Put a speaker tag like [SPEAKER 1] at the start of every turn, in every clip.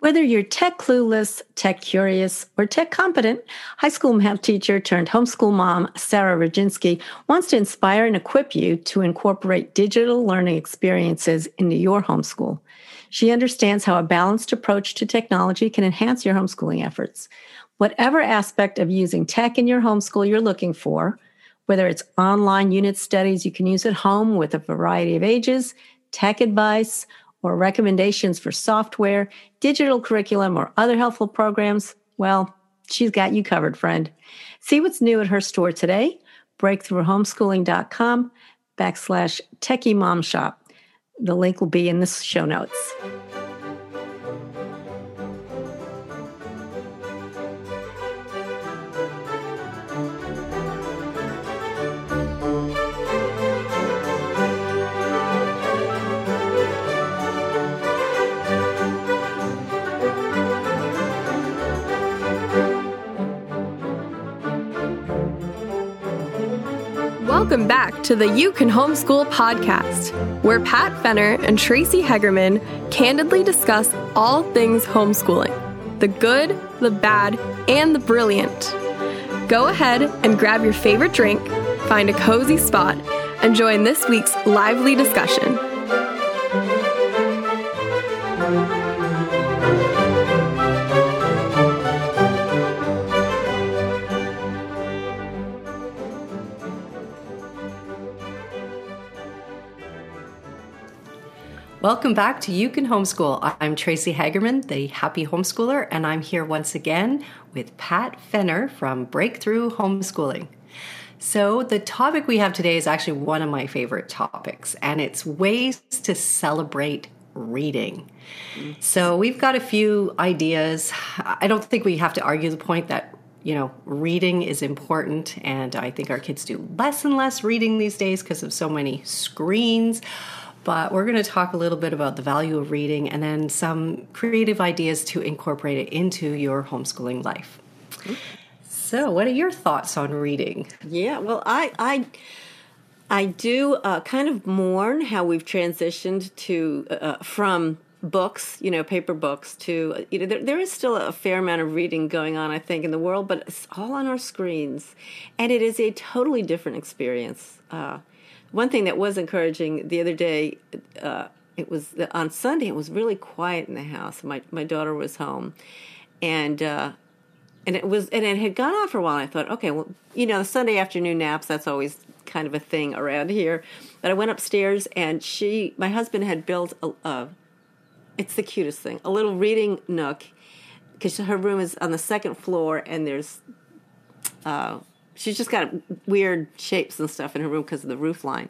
[SPEAKER 1] Whether you're tech clueless, tech curious, or tech competent, high school math teacher turned homeschool mom Sarah Roginski wants to inspire and equip you to incorporate digital learning experiences into your homeschool. She understands how a balanced approach to technology can enhance your homeschooling efforts. Whatever aspect of using tech in your homeschool you're looking for, whether it's online unit studies you can use at home with a variety of ages, tech advice, or recommendations for software, digital curriculum, or other helpful programs, well, she's got you covered, friend. See what's new at her store today, breakthroughhomeschooling.com backslash techie mom shop. The link will be in the show notes.
[SPEAKER 2] Welcome back to the You Can Homeschool podcast, where Pat Fenner and Tracy Hegerman candidly discuss all things homeschooling the good, the bad, and the brilliant. Go ahead and grab your favorite drink, find a cozy spot, and join this week's lively discussion.
[SPEAKER 3] Welcome back to You Can Homeschool. I'm Tracy Hagerman, the happy homeschooler, and I'm here once again with Pat Fenner from Breakthrough Homeschooling. So, the topic we have today is actually one of my favorite topics, and it's ways to celebrate reading. So, we've got a few ideas. I don't think we have to argue the point that you know, reading is important, and I think our kids do less and less reading these days because of so many screens but we're going to talk a little bit about the value of reading and then some creative ideas to incorporate it into your homeschooling life. So, what are your thoughts on reading?
[SPEAKER 4] Yeah, well, I I I do uh, kind of mourn how we've transitioned to uh, from books, you know, paper books to you know there, there is still a fair amount of reading going on, I think, in the world, but it's all on our screens, and it is a totally different experience. Uh, one thing that was encouraging the other day, uh, it was on Sunday. It was really quiet in the house. My my daughter was home, and uh, and it was and it had gone on for a while. I thought, okay, well, you know, Sunday afternoon naps. That's always kind of a thing around here. But I went upstairs, and she, my husband, had built a. a it's the cutest thing, a little reading nook, because her room is on the second floor, and there's uh, she's just got weird shapes and stuff in her room because of the roof line.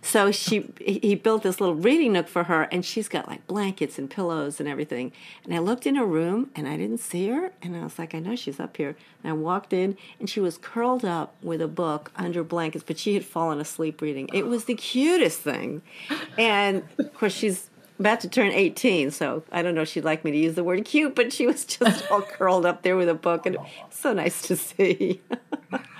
[SPEAKER 4] So she he built this little reading nook for her, and she's got like blankets and pillows and everything. And I looked in her room, and I didn't see her, and I was like, I know she's up here. And I walked in, and she was curled up with a book under blankets, but she had fallen asleep reading. It was the cutest thing, and of course she's about to turn 18, so I don't know if she'd like me to use the word cute, but she was just all curled up there with a book, and so nice to see.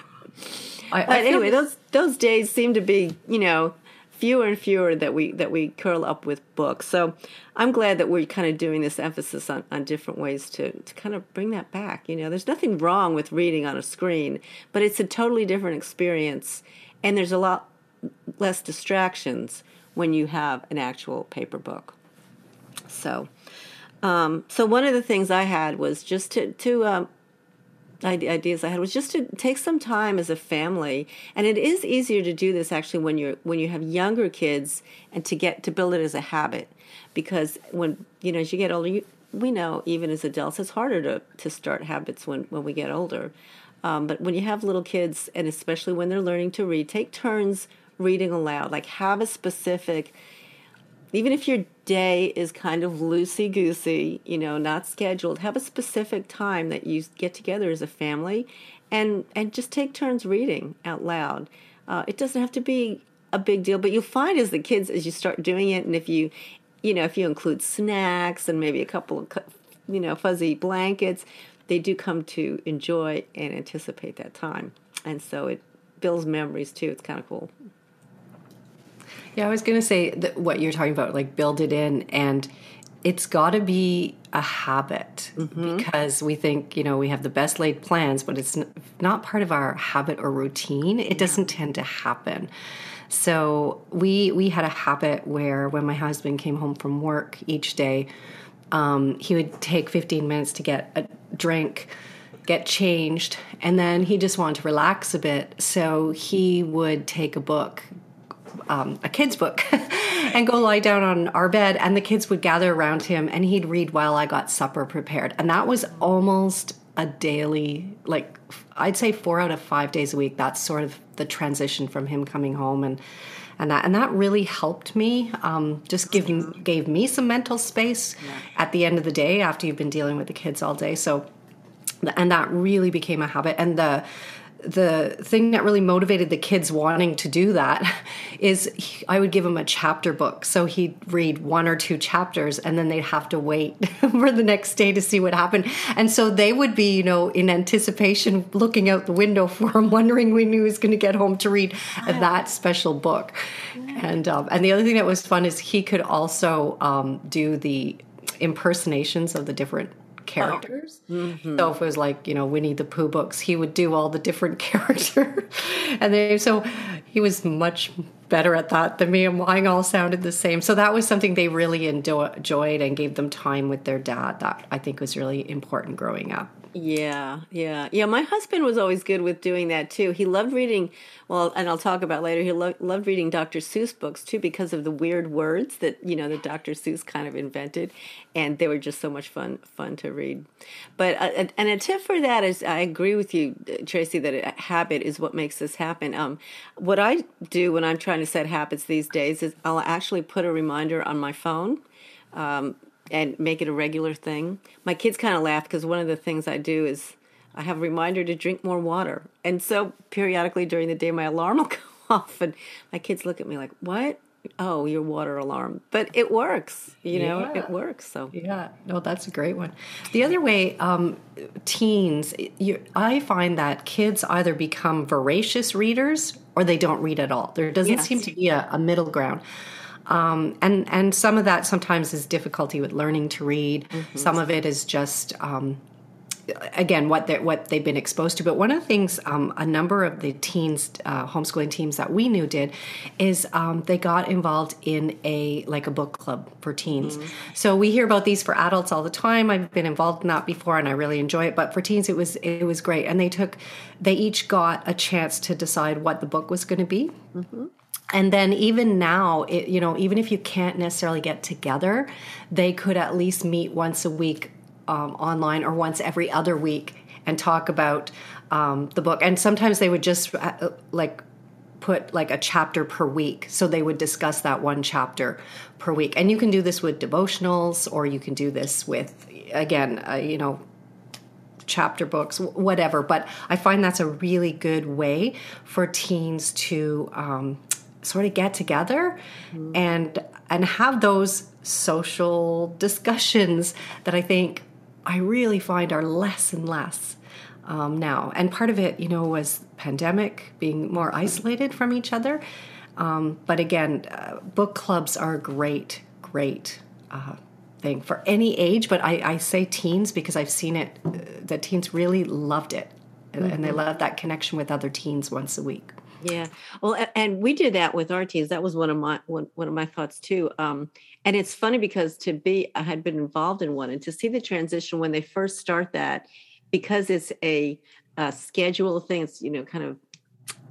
[SPEAKER 4] I, but I anyway, those those days seem to be, you know, fewer and fewer that we that we curl up with books. So I'm glad that we're kind of doing this emphasis on, on different ways to, to kind of bring that back. You know, there's nothing wrong with reading on a screen, but it's a totally different experience, and there's a lot less distractions when you have an actual paper book. So, um, so one of the things I had was just to to um, ideas I had was just to take some time as a family, and it is easier to do this actually when you're when you have younger kids, and to get to build it as a habit, because when you know as you get older, you, we know even as adults it's harder to to start habits when when we get older, um, but when you have little kids, and especially when they're learning to read, take turns reading aloud. Like have a specific even if your day is kind of loosey goosey, you know, not scheduled, have a specific time that you get together as a family and and just take turns reading out loud. Uh, it doesn't have to be a big deal, but you'll find as the kids as you start doing it, and if you, you know, if you include snacks and maybe a couple of, you know, fuzzy blankets, they do come to enjoy and anticipate that time, and so it builds memories too. It's kind of cool.
[SPEAKER 3] Yeah, I was going to say that what you're talking about, like build it in, and it's got to be a habit. Mm-hmm. because we think you know we have the best laid plans but it's not part of our habit or routine. It doesn't tend to happen. So we we had a habit where when my husband came home from work each day um, he would take 15 minutes to get a drink get changed and then he just wanted to relax a bit. So he would take a book um, a kid's book and go lie down on our bed and the kids would gather around him and he'd read while i got supper prepared. And that was almost a daily like i'd say four out of five days a week that's sort of the transition from him coming home and and that and that really helped me um, just give gave me some mental space yeah. at the end of the day after you've been dealing with the kids all day. So and that really became a habit. And the the thing that really motivated the kids wanting to do that is he, I would give him a chapter book. So he'd read one or two chapters and then they'd have to wait for the next day to see what happened. And so they would be, you know, in anticipation looking out the window for him, wondering when he was going to get home to read that special book. And, um, and the other thing that was fun is he could also um, do the impersonations of the different characters. Mm-hmm. So if it was like, you know, Winnie the Pooh books, he would do all the different characters. and they, so he was much better at that than me, and mine all sounded the same. So that was something they really enjoyed and gave them time with their dad. That I think was really important growing up.
[SPEAKER 4] Yeah, yeah, yeah. My husband was always good with doing that too. He loved reading. Well, and I'll talk about later. He lo- loved reading Dr. Seuss books too because of the weird words that you know that Dr. Seuss kind of invented, and they were just so much fun fun to read. But uh, and a tip for that is, I agree with you, Tracy, that a habit is what makes this happen. Um, what I do when I'm trying to set habits these days is I'll actually put a reminder on my phone. Um, and make it a regular thing. My kids kind of laugh because one of the things I do is I have a reminder to drink more water. And so periodically during the day, my alarm will go off, and my kids look at me like, What? Oh, your water alarm. But it works, you know, yeah. it works. So,
[SPEAKER 3] yeah, no, that's a great one. The other way, um, teens, you, I find that kids either become voracious readers or they don't read at all. There doesn't yes. seem to be a, a middle ground. Um, and and some of that sometimes is difficulty with learning to read. Mm-hmm. Some of it is just um, again what they what they've been exposed to. But one of the things um, a number of the teens uh, homeschooling teams that we knew did is um, they got involved in a like a book club for teens. Mm-hmm. So we hear about these for adults all the time. I've been involved in that before, and I really enjoy it. But for teens, it was it was great, and they took they each got a chance to decide what the book was going to be. Mm-hmm and then even now it, you know even if you can't necessarily get together they could at least meet once a week um, online or once every other week and talk about um, the book. And sometimes they would just uh, like put like a chapter per week. So they would discuss that one chapter per week. And you can do this with devotionals or you can do this with again uh, you know chapter books, whatever. But I find that's a really good way for teens to um, sort of get together mm-hmm. and and have those social discussions that I think I really find are less and less um, now. And part of it, you know, was pandemic, being more isolated from each other. Um, but again, uh, book clubs are a great, great uh, thing for any age. But I, I, say teens because I've seen it uh, that teens really loved it, mm-hmm. and they mm-hmm. love that connection with other teens once a week.
[SPEAKER 4] Yeah. Well, and we did that with our teams. That was one of my one, one of my thoughts too. Um, and it's funny because to be I had been involved in one and to see the transition when they first start that because it's a, a schedule thing. It's you know kind of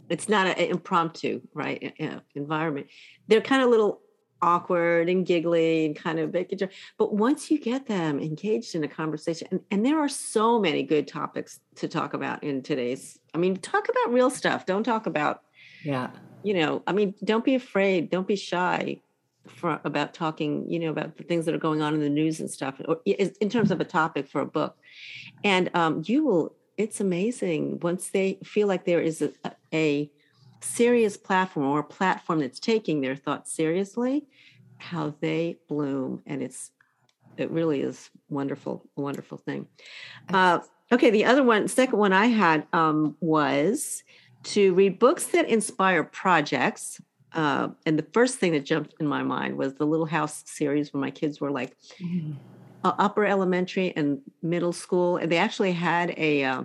[SPEAKER 4] it's not an impromptu right environment. They're kind of little awkward and giggly and kind of big. But once you get them engaged in a conversation, and, and there are so many good topics to talk about in today's, I mean, talk about real stuff. Don't talk about,
[SPEAKER 3] yeah,
[SPEAKER 4] you know, I mean, don't be afraid. Don't be shy for about talking, you know, about the things that are going on in the news and stuff, or in terms of a topic for a book. And um, you will, it's amazing once they feel like there is a, a serious platform or a platform that's taking their thoughts seriously, how they bloom. And it's, it really is wonderful, wonderful thing. Uh, okay, the other one, second one I had um, was to read books that inspire projects uh, and the first thing that jumped in my mind was the Little House series, where my kids were like mm-hmm. uh, upper elementary and middle school, and they actually had a uh,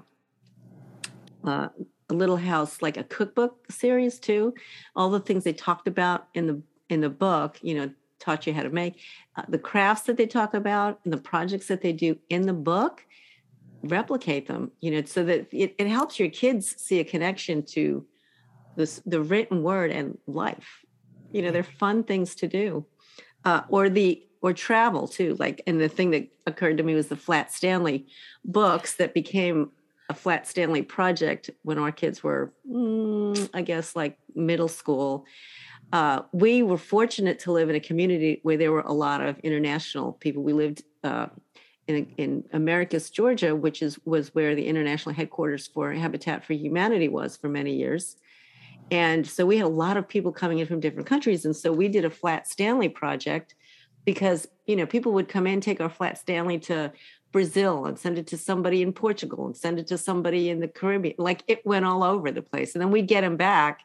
[SPEAKER 4] uh, a A little House like a cookbook series too. All the things they talked about in the in the book, you know, taught you how to make uh, the crafts that they talk about and the projects that they do in the book replicate them you know so that it, it helps your kids see a connection to this the written word and life you know they're fun things to do uh, or the or travel too like and the thing that occurred to me was the flat stanley books that became a flat stanley project when our kids were mm, i guess like middle school uh, we were fortunate to live in a community where there were a lot of international people we lived uh, in, in Americus, Georgia, which is was where the international headquarters for Habitat for Humanity was for many years. And so we had a lot of people coming in from different countries. And so we did a Flat Stanley project because, you know, people would come in, take our Flat Stanley to Brazil and send it to somebody in Portugal and send it to somebody in the Caribbean. Like it went all over the place. And then we'd get him back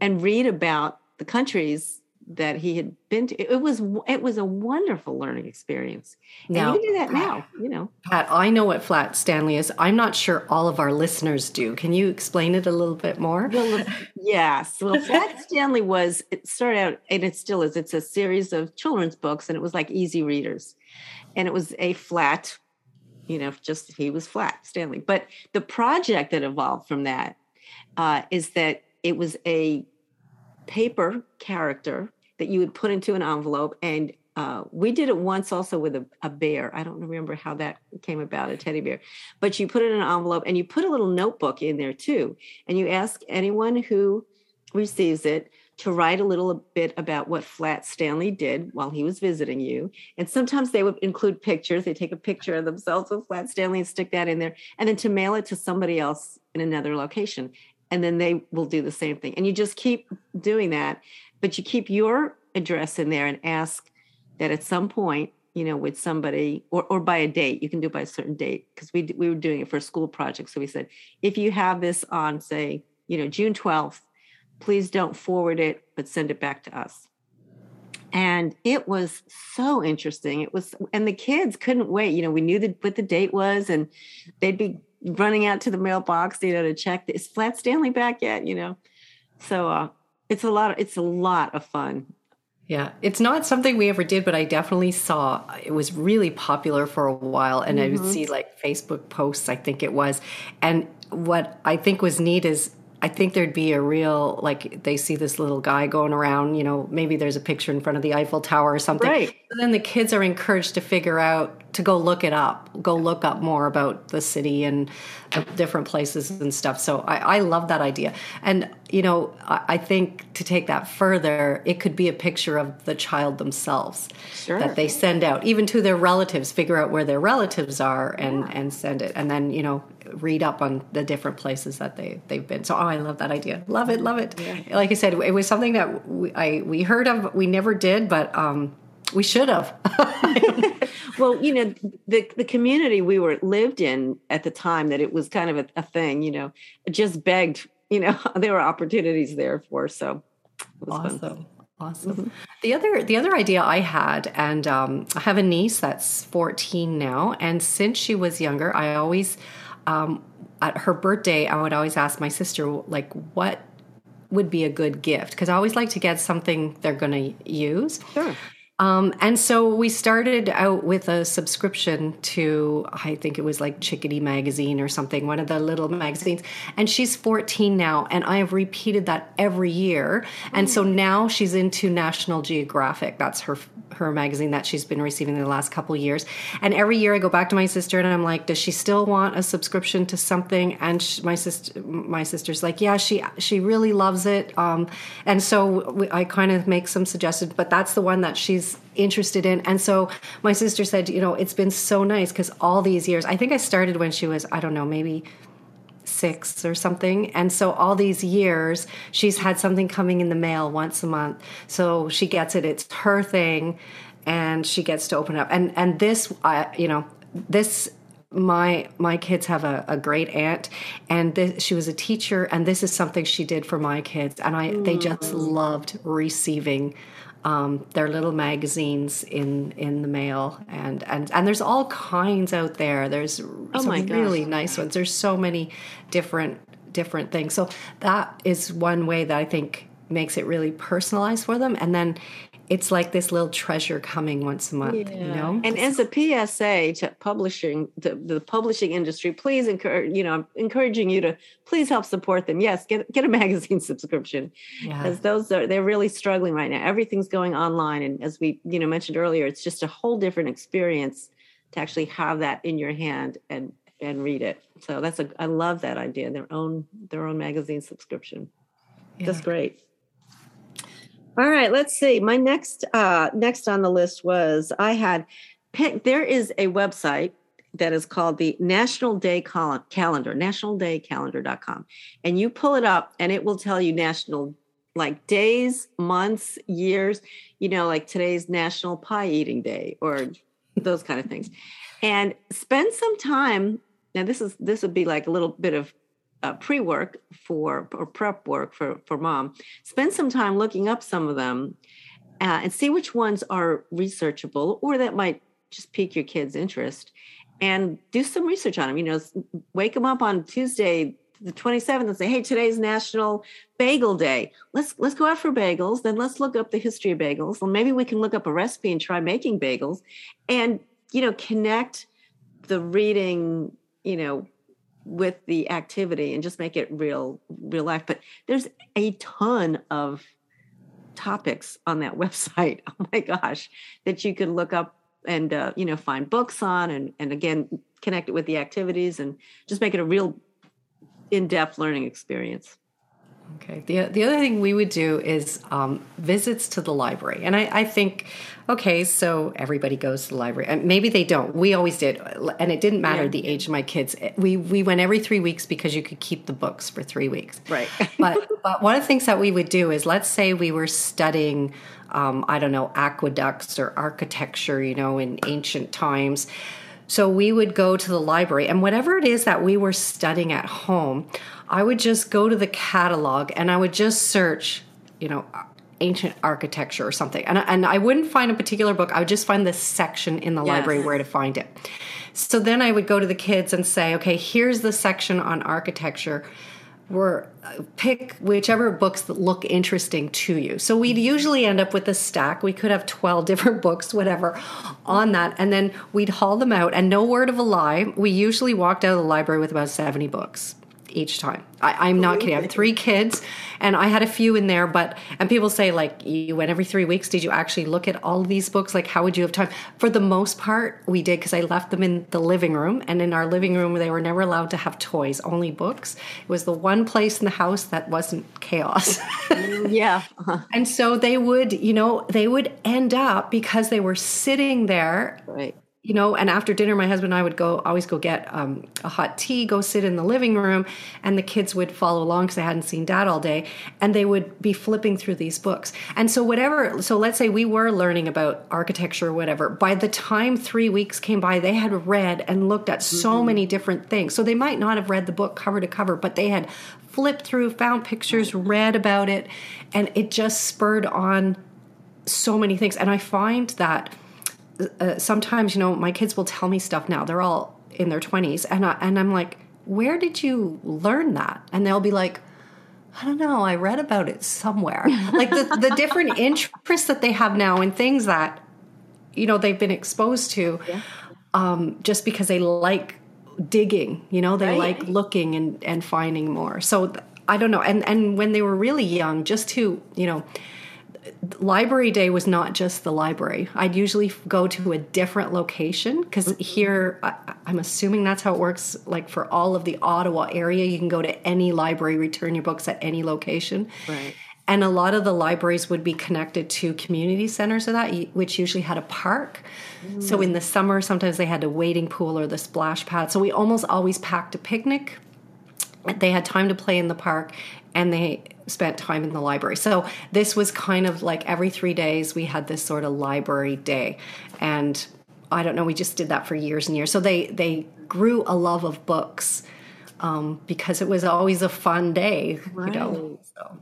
[SPEAKER 4] and read about the countries that he had been to. It was it was a wonderful learning experience. Now, and you can do that now, you know.
[SPEAKER 3] Pat, I know what Flat Stanley is. I'm not sure all of our listeners do. Can you explain it a little bit more?
[SPEAKER 4] Well, yes. Well, Flat Stanley was it started out and it still is. It's a series of children's books and it was like easy readers. And it was a flat, you know, just he was flat, Stanley. But the project that evolved from that uh, is that it was a paper character that you would put into an envelope. And uh, we did it once also with a, a, bear. I don't remember how that came about, a teddy bear. But you put it in an envelope and you put a little notebook in there too. And you ask anyone who receives it to write a little bit about what Flat Stanley did while he was visiting you. And sometimes they would include pictures. They take a picture of themselves with Flat Stanley and stick that in there, and then to mail it to somebody else in another location. And then they will do the same thing. And you just keep doing that but you keep your address in there and ask that at some point you know with somebody or, or by a date you can do it by a certain date because we, we were doing it for a school project so we said if you have this on say you know june 12th please don't forward it but send it back to us and it was so interesting it was and the kids couldn't wait you know we knew that what the date was and they'd be running out to the mailbox you know to check is flat stanley back yet you know so uh, it's a lot of, it's a lot of fun
[SPEAKER 3] yeah, it's not something we ever did, but I definitely saw it was really popular for a while. And mm-hmm. I would mm-hmm. see like Facebook posts, I think it was. And what I think was neat is I think there'd be a real like they see this little guy going around, you know, maybe there's a picture in front of the Eiffel Tower or something.
[SPEAKER 4] Right.
[SPEAKER 3] And then the kids are encouraged to figure out to go look it up, go look up more about the city and uh, different places and stuff. So I, I love that idea. And you know, I, I, think to take that further, it could be a picture of the child themselves
[SPEAKER 4] sure.
[SPEAKER 3] that they send out, even to their relatives, figure out where their relatives are and yeah. and send it, and then you know read up on the different places that they they've been. So oh, I love that idea. Love it, love it. Yeah. Like I said, it was something that we, I we heard of, we never did, but. um we should have.
[SPEAKER 4] well, you know, the the community we were lived in at the time that it was kind of a, a thing, you know, just begged, you know, there were opportunities there for so
[SPEAKER 3] awesome. Fun. Awesome. Mm-hmm. The other the other idea I had, and um, I have a niece that's 14 now, and since she was younger, I always um, at her birthday I would always ask my sister like what would be a good gift because I always like to get something they're going to use.
[SPEAKER 4] Sure.
[SPEAKER 3] Um, and so we started out with a subscription to, I think it was like Chickadee Magazine or something, one of the little magazines. And she's 14 now, and I have repeated that every year. And so now she's into National Geographic. That's her her magazine that she's been receiving in the last couple years. And every year I go back to my sister and I'm like, does she still want a subscription to something? And she, my sister, my sister's like, yeah, she she really loves it. Um, and so we, I kind of make some suggestions, but that's the one that she's interested in. And so my sister said, you know, it's been so nice because all these years, I think I started when she was, I don't know, maybe six or something. And so all these years, she's had something coming in the mail once a month. So she gets it. It's her thing. And she gets to open up. And, and this, I, you know, this my my kids have a, a great aunt and this, she was a teacher and this is something she did for my kids and i mm. they just loved receiving um, their little magazines in in the mail. And and and there's all kinds out there. There's oh some really nice ones. There's so many different different things. So that is one way that i think makes it really personalized for them. And then it's like this little treasure coming once a month yeah. you know?
[SPEAKER 4] And as a psa to publishing the, the publishing industry please encourage you know i'm encouraging you to please help support them. Yes get get a magazine subscription. Because yeah. those are they're really struggling right now. Everything's going online and as we you know mentioned earlier it's just a whole different experience to actually have that in your hand and and read it. So that's a i love that idea their own their own magazine subscription. Yeah. that's great all right, let's see. My next uh next on the list was I had there is a website that is called the National Day Cal- Calendar, nationaldaycalendar.com. And you pull it up and it will tell you national like days, months, years, you know, like today's National Pie Eating Day or those kind of things. And spend some time. Now this is this would be like a little bit of uh, pre-work for or prep work for for mom spend some time looking up some of them uh, and see which ones are researchable or that might just pique your kids interest and do some research on them you know wake them up on tuesday the 27th and say hey today's national bagel day. Let's let's go out for bagels then let's look up the history of bagels well maybe we can look up a recipe and try making bagels and you know connect the reading you know with the activity and just make it real real life. But there's a ton of topics on that website oh my gosh that you can look up and uh, you know find books on and and again connect it with the activities and just make it a real in-depth learning experience
[SPEAKER 3] Okay. The, the other thing we would do is um, visits to the library. And I, I, think, okay, so everybody goes to the library. And maybe they don't. We always did. And it didn't matter yeah. the age of my kids. We, we went every three weeks because you could keep the books for three weeks.
[SPEAKER 4] Right.
[SPEAKER 3] but, but one of the things that we would do is let's say we were studying, um, I don't know, aqueducts or architecture, you know, in ancient times. So we would go to the library and whatever it is that we were studying at home, I would just go to the catalog and I would just search, you know, ancient architecture or something. And, and I wouldn't find a particular book. I would just find this section in the yes. library where to find it. So then I would go to the kids and say, okay, here's the section on architecture. Where uh, pick whichever books that look interesting to you. So we'd usually end up with a stack. We could have 12 different books, whatever, on that. And then we'd haul them out. And no word of a lie, we usually walked out of the library with about 70 books each time. I, am not kidding. I have three kids, and I had a few in there. But and people say like you went every three weeks. Did you actually look at all of these books? Like how would you have time? For the most part, we did because I left them in the living room, and in our living room they were never allowed to have toys, only books. It was the one place in the house that wasn't chaos.
[SPEAKER 4] yeah,
[SPEAKER 3] uh-huh. and so they would, you know, they would end up because they were sitting there.
[SPEAKER 4] Right
[SPEAKER 3] you know and after dinner my husband and i would go always go get um, a hot tea go sit in the living room and the kids would follow along because they hadn't seen dad all day and they would be flipping through these books. And so whatever so let's say we were learning about architecture or whatever by the time three weeks came by they had read and looked at so mm-hmm. many different things. So they might not have read the book cover to cover but they had flipped through found pictures read about it and it just spurred on so many things. And i find that uh, sometimes you know my kids will tell me stuff now. They're all in their 20s and I, and I'm like where did you learn that? And they'll be like I don't know. I read about it somewhere. Like the the different interests that they have now and things that you know they've been exposed to yeah. um, just because they like digging you know they right. like looking and and finding more. So I don't know. And and when they were really young just to you know library day was not just the library. I'd usually go to a different location because mm-hmm. here, I, am assuming that's how it works. Like for all of the Ottawa area, you can go to any library, return your books at any location.
[SPEAKER 4] Right.
[SPEAKER 3] And a lot of the libraries would be connected to community centers of that, which usually had a park. Mm. So in the summer, sometimes they had a wading pool or the splash pad. So we almost always packed a picnic. They had time to play in the park, and they spent time in the library. So this was kind of like every three days we had this sort of library day. And I don't know. We just did that for years and years. So they they grew a love of books um, because it was always a fun day, right. you know. So.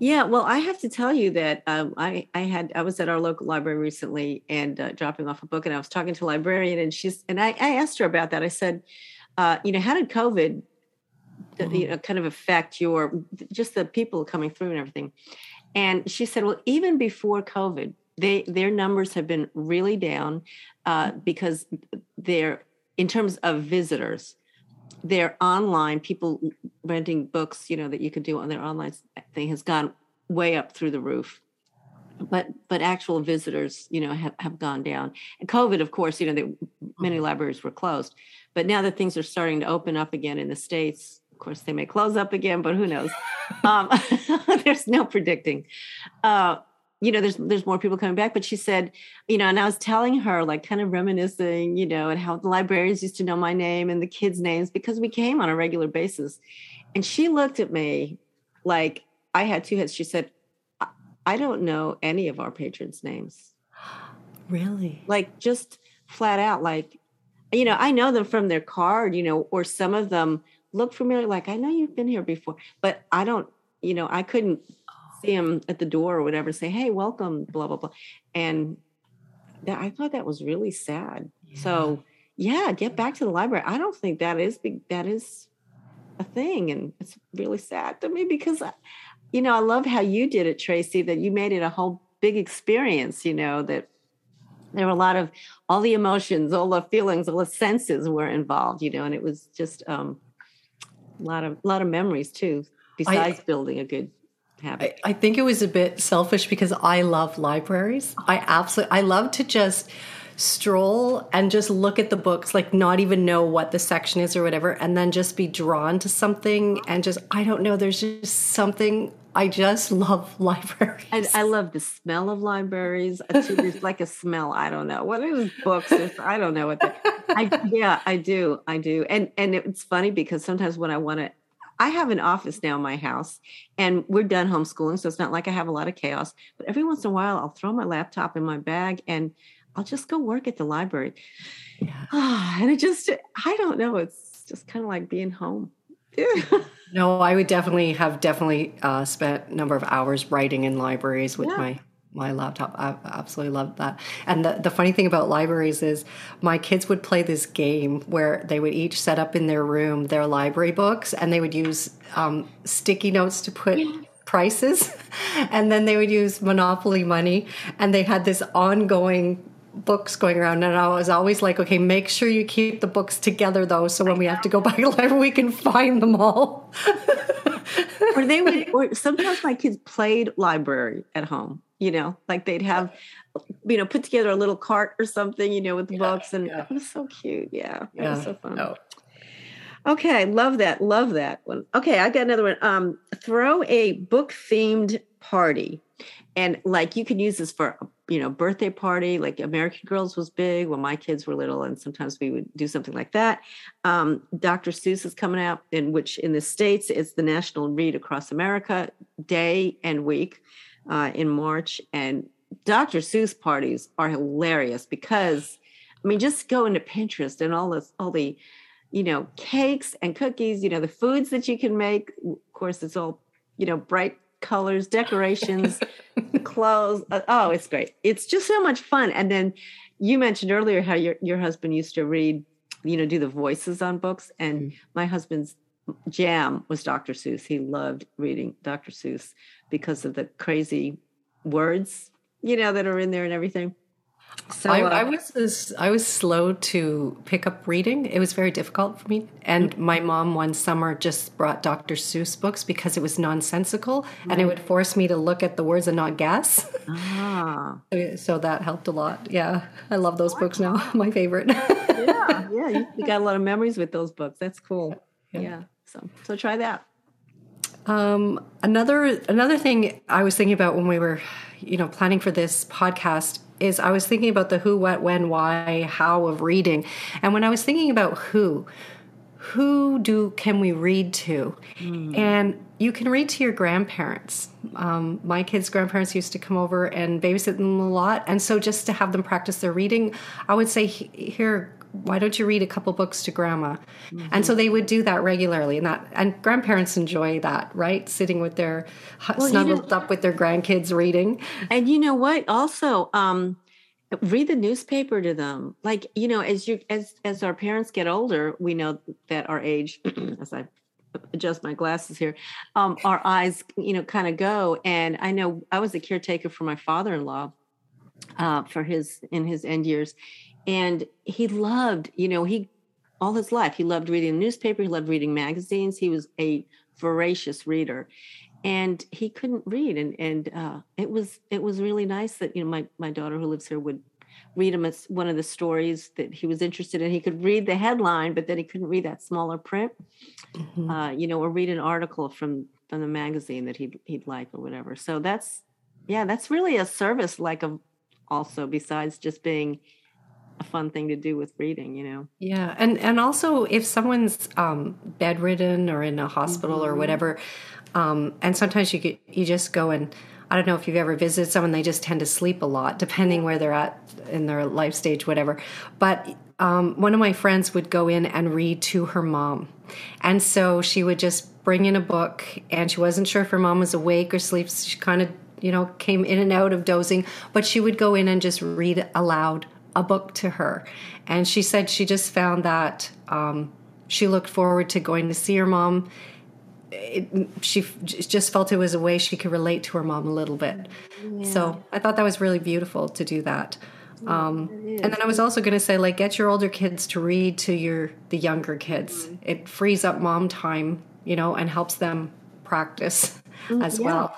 [SPEAKER 4] Yeah, well, I have to tell you that um, I I had I was at our local library recently and uh, dropping off a book, and I was talking to a librarian, and she's and I, I asked her about that. I said, uh, you know, how did COVID, mm-hmm. you know, kind of affect your just the people coming through and everything? And she said, well, even before COVID, they their numbers have been really down uh, because they're in terms of visitors their online people renting books you know that you can do on their online thing has gone way up through the roof but but actual visitors you know have, have gone down and covid of course you know they, many mm-hmm. libraries were closed but now that things are starting to open up again in the states of course they may close up again but who knows um, there's no predicting uh, you know, there's there's more people coming back. But she said, you know, and I was telling her, like kind of reminiscing, you know, and how the librarians used to know my name and the kids' names because we came on a regular basis. And she looked at me like I had two heads. She said, I don't know any of our patrons' names.
[SPEAKER 3] Really?
[SPEAKER 4] Like just flat out, like, you know, I know them from their card, you know, or some of them look familiar, like I know you've been here before, but I don't, you know, I couldn't see him at the door or whatever, say, "Hey, welcome," blah blah blah, and that I thought that was really sad. Yeah. So yeah, get back to the library. I don't think that is that is a thing, and it's really sad to me because, I, you know, I love how you did it, Tracy. That you made it a whole big experience. You know that there were a lot of all the emotions, all the feelings, all the senses were involved. You know, and it was just um, a lot of a lot of memories too. Besides I, building a good
[SPEAKER 3] I, I, think it was a bit selfish because I love libraries. I absolutely, I love to just stroll and just look at the books, like not even know what the section is or whatever, and then just be drawn to something and just, I don't know, there's just something. I just love libraries.
[SPEAKER 4] And I love the smell of libraries. There's like a smell. I don't know what what is books. I don't know what. I yeah, I do. I do. And and it's funny because sometimes when I want to I have an office now in my house and we're done homeschooling. So it's not like I have a lot of chaos. But every once in a while, I'll throw my laptop in my bag and I'll just go work at the library. Yeah. and it just, I don't know. It's just kind of like being home.
[SPEAKER 3] no, I would definitely have definitely uh, spent a number of hours writing in libraries with yeah. my my laptop. I absolutely loved that. And the, the funny thing about libraries is my kids would play this game where they would each set up in their room their library books and they would use um, sticky notes to put prices. And then they would use Monopoly money. And they had this ongoing books going around and I was always like, okay, make sure you keep the books together though, so when we have to go back the library, we can find them all.
[SPEAKER 4] or they would, or sometimes my kids played library at home you know, like they'd have, you know, put together a little cart or something, you know, with yeah, books. And yeah. it was so cute. Yeah. It yeah. was so fun. Okay. Love that. Love that one. Okay. I got another one. Um, throw a book themed party. And like you can use this for, you know, birthday party, like American Girls was big when my kids were little. And sometimes we would do something like that. Um, Dr. Seuss is coming out in which in the States, it's the National Read Across America day and week uh, in March, and Dr. Seuss parties are hilarious because, I mean, just go into Pinterest and all this, all the, you know, cakes and cookies, you know, the foods that you can make. Of course, it's all, you know, bright colors, decorations, clothes. Uh, oh, it's great. It's just so much fun. And then you mentioned earlier how your your husband used to read, you know, do the voices on books, and mm-hmm. my husband's jam was Dr. Seuss. He loved reading Dr. Seuss because of the crazy words, you know, that are in there and everything.
[SPEAKER 3] So I, uh, I, was I was slow to pick up reading. It was very difficult for me. And mm-hmm. my mom one summer just brought Dr. Seuss books because it was nonsensical, right. and it would force me to look at the words and not guess. Ah. so that helped a lot. Yeah, I love those books now. My favorite.
[SPEAKER 4] yeah, yeah, you, you, got a lot of memories with those books. That's cool. yeah. yeah. So so try that.
[SPEAKER 3] Um, another another thing I was thinking about when we were, you know, planning for this podcast is I was thinking about the who, what, when, why, how of reading, and when I was thinking about who, who do can we read to? Mm. And you can read to your grandparents. Um, my kids' grandparents used to come over and babysit them a lot, and so just to have them practice their reading, I would say, "Here, why don't you read a couple books to grandma?" Mm-hmm. And so they would do that regularly, and that and grandparents enjoy that, right? Sitting with their well, snuggled you know, up with their grandkids reading.
[SPEAKER 4] And you know what? Also. Um, read the newspaper to them like you know as you as as our parents get older we know that our age as i adjust my glasses here um, our eyes you know kind of go and i know i was a caretaker for my father-in-law uh, for his in his end years and he loved you know he all his life he loved reading the newspaper he loved reading magazines he was a voracious reader and he couldn't read and and uh, it was it was really nice that you know my my daughter who lives here would read him as one of the stories that he was interested in. He could read the headline, but then he couldn't read that smaller print, mm-hmm. uh, you know, or read an article from from the magazine that he'd he'd like or whatever. So that's yeah, that's really a service like a also besides just being a fun thing to do with reading, you know.
[SPEAKER 3] Yeah, and and also if someone's um, bedridden or in a hospital mm-hmm. or whatever, um, and sometimes you get you just go and I don't know if you've ever visited someone, they just tend to sleep a lot, depending where they're at in their life stage, whatever. But um, one of my friends would go in and read to her mom. And so she would just bring in a book, and she wasn't sure if her mom was awake or asleep. She kind of, you know, came in and out of dozing, but she would go in and just read aloud a book to her. And she said she just found that um, she looked forward to going to see her mom it, she just felt it was a way she could relate to her mom a little bit. Yeah. So I thought that was really beautiful to do that. Um, and then I was also going to say, like, get your older kids to read to your the younger kids. Mm-hmm. It frees up mom time, you know, and helps them practice mm, as yeah. well.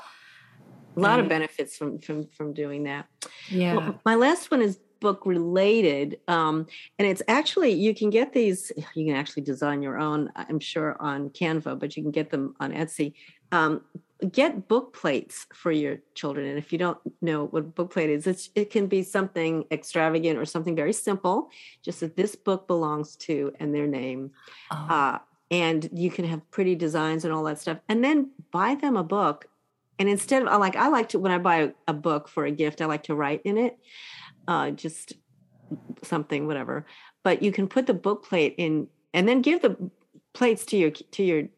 [SPEAKER 4] A lot and, of benefits from from from doing that.
[SPEAKER 3] Yeah.
[SPEAKER 4] Well, my last one is book related um, and it's actually you can get these you can actually design your own i'm sure on canva but you can get them on etsy. Um, get book plates for your children and if you don't know what book plate is it can be something extravagant or something very simple just that this book belongs to and their name. Oh. uh, and you can have pretty designs and all that stuff and then buy them a book and instead of like i like to when i buy a book for a gift i like to write in it uh, just something, whatever. But you can put the book plate in, and then give the plates to your to your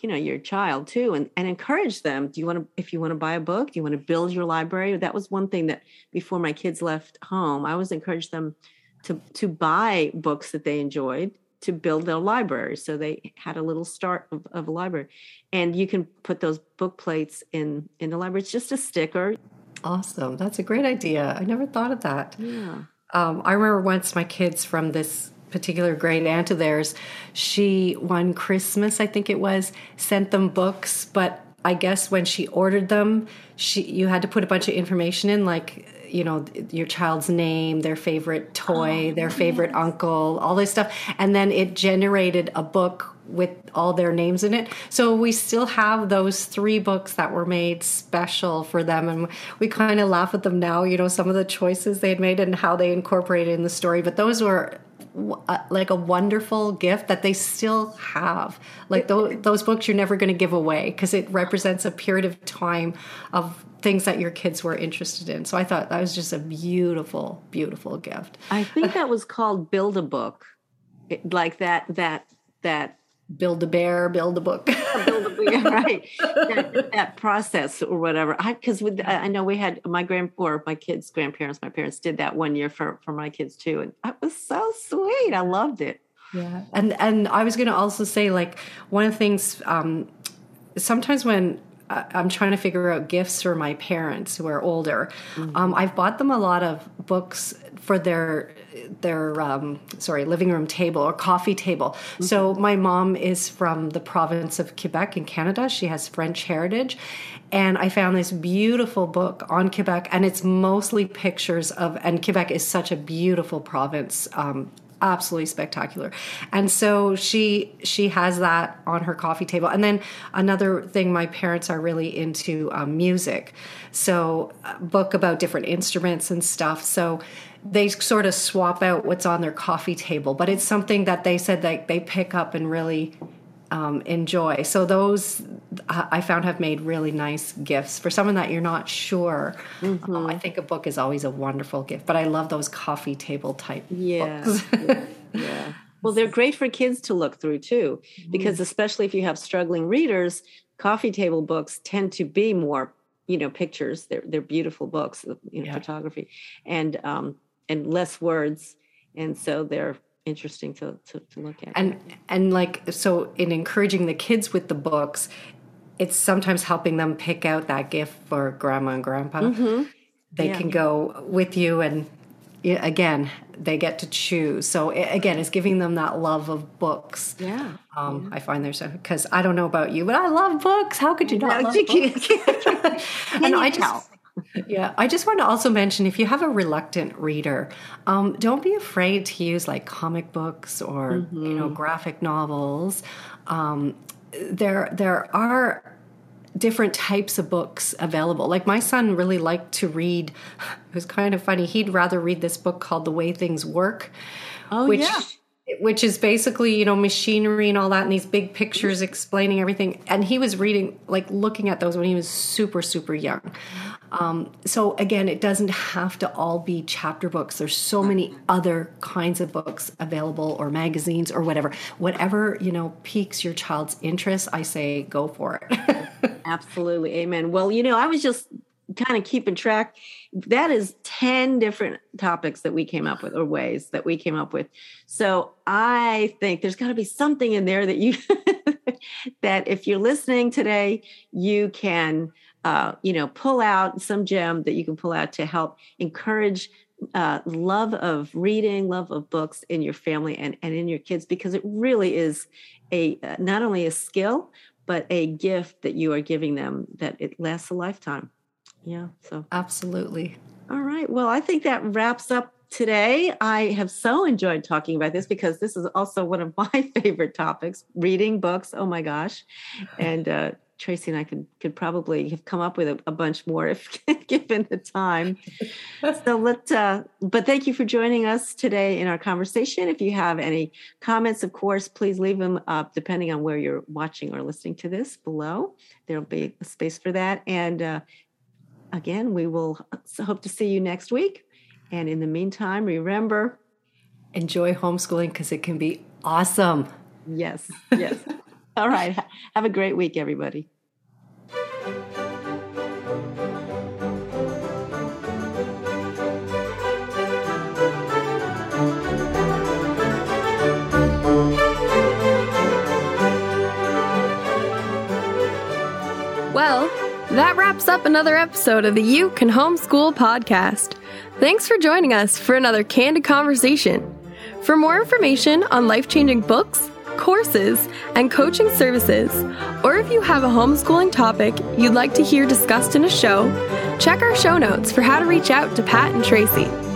[SPEAKER 4] you know your child too and, and encourage them. Do you want to if you want to buy a book do you want to build your library? That was one thing that before my kids left home i always encouraged them to to buy books that they enjoyed to build their library. So they had a little start of, of a library. And you can put those book plates in in the library. It's just a sticker
[SPEAKER 3] Awesome. That's a great idea. I never thought of that.
[SPEAKER 4] Yeah.
[SPEAKER 3] Um, I remember once my kids from this particular great aunt of theirs, she one Christmas, I think it was, sent them books, but I guess when she ordered them, she you had to put a bunch of information in like you know your child's name their favorite toy oh, their favorite uncle all this stuff. And then it generated a book with all their names in it. So we still have those three books that were made special for them. And we kind of laugh at them now you know some of the choices they had made and how they incorporated in the story. But those were uh, like a wonderful gift that they still have. Like those, those books you're never going to give away because it represents a period of time of things that your kids were interested in. So I thought that was just a beautiful, beautiful gift.
[SPEAKER 4] I think that was called Build a Book. Like that that that
[SPEAKER 3] build a bear, build a book,
[SPEAKER 4] build a book, right? That, that, process or whatever. I because with I know we had my grand or my kids' grandparents, my parents did that one year for for my kids too, and that was so sweet. I loved it.
[SPEAKER 3] Yeah, and and I was going to also say like one of the things. Um, sometimes when I'm trying to figure out gifts for my parents who are older. Mm-hmm. Um, I've bought them a lot of books for their their um, sorry living room table or coffee table. Mm-hmm. So my mom is from the province of Quebec in Canada. She has French heritage, and I found this beautiful book on Quebec, and it's mostly pictures of. And Quebec is such a beautiful province. Um, absolutely spectacular. And so she she has that on her coffee table. And then another thing, my parents are really into um, music, so book about different instruments and stuff. So they sort of swap out what's on their coffee table, but it's something that they said that they pick up and really um, enjoy. So those I found have made really nice gifts for someone that you're not sure. Mm-hmm. Um, I think a book is always a wonderful gift, but I love those coffee table type
[SPEAKER 4] yeah.
[SPEAKER 3] books.
[SPEAKER 4] yeah. yeah. Well, they're great for kids to look through too, because mm-hmm. especially if you have struggling readers, coffee table books tend to be more, you know, pictures. They're they're beautiful books, you know, yeah. photography, and um, and less words, and so they're interesting to, to, to look at.
[SPEAKER 3] And and like so in encouraging the kids with the books, it's sometimes helping them pick out that gift for grandma and grandpa. Mm-hmm. They yeah. can go with you and again they get to choose so again it's giving them that love of books
[SPEAKER 4] yeah,
[SPEAKER 3] um, yeah. i find there's a because i don't know about you but i love books how could you not no, love books? and i just yeah, I just want to also mention if you have a reluctant reader, um, don't be afraid to use like comic books or mm-hmm. you know graphic novels. Um, there, there are different types of books available. Like my son really liked to read. It was kind of funny. He'd rather read this book called The Way Things Work,
[SPEAKER 4] oh, which yeah
[SPEAKER 3] which is basically you know machinery and all that and these big pictures explaining everything and he was reading like looking at those when he was super super young um, so again it doesn't have to all be chapter books. There's so many other kinds of books available or magazines or whatever. Whatever you know piques your child's interest i say go for it.
[SPEAKER 4] Absolutely. Amen. Well you know i was just kind of keeping track. That is 10 different topics that we came up with or ways that we came up with. So i think there's got to be something in there that you that if you're listening today you can uh, you know pull out some gem that you can pull out to help encourage uh, love of reading love of books in your family and, and in your kids because it really is a uh, not only a skill but a gift that you are giving them that it lasts a lifetime yeah. So
[SPEAKER 3] absolutely.
[SPEAKER 4] All right. Well, I think that wraps up today. I have so enjoyed talking about this because this is also one of my favorite topics reading books. Oh my gosh. And uh, Tracy and I could, could probably have come up with a, a bunch more if given the time. so let, uh, but thank you for joining us today in our conversation. If you have any comments, of course, please leave them up depending on where you're watching or listening to this below. There'll be a space for that. And uh, again, we will hope to see you next week. And in the meantime, remember
[SPEAKER 3] enjoy homeschooling because it can be awesome.
[SPEAKER 4] Yes, yes. All right. Have a great week, everybody.
[SPEAKER 2] Well, that wraps up another episode of the You Can Homeschool podcast. Thanks for joining us for another candid conversation. For more information on life changing books, courses, and coaching services, or if you have a homeschooling topic you'd like to hear discussed in a show, check our show notes for how to reach out to Pat and Tracy.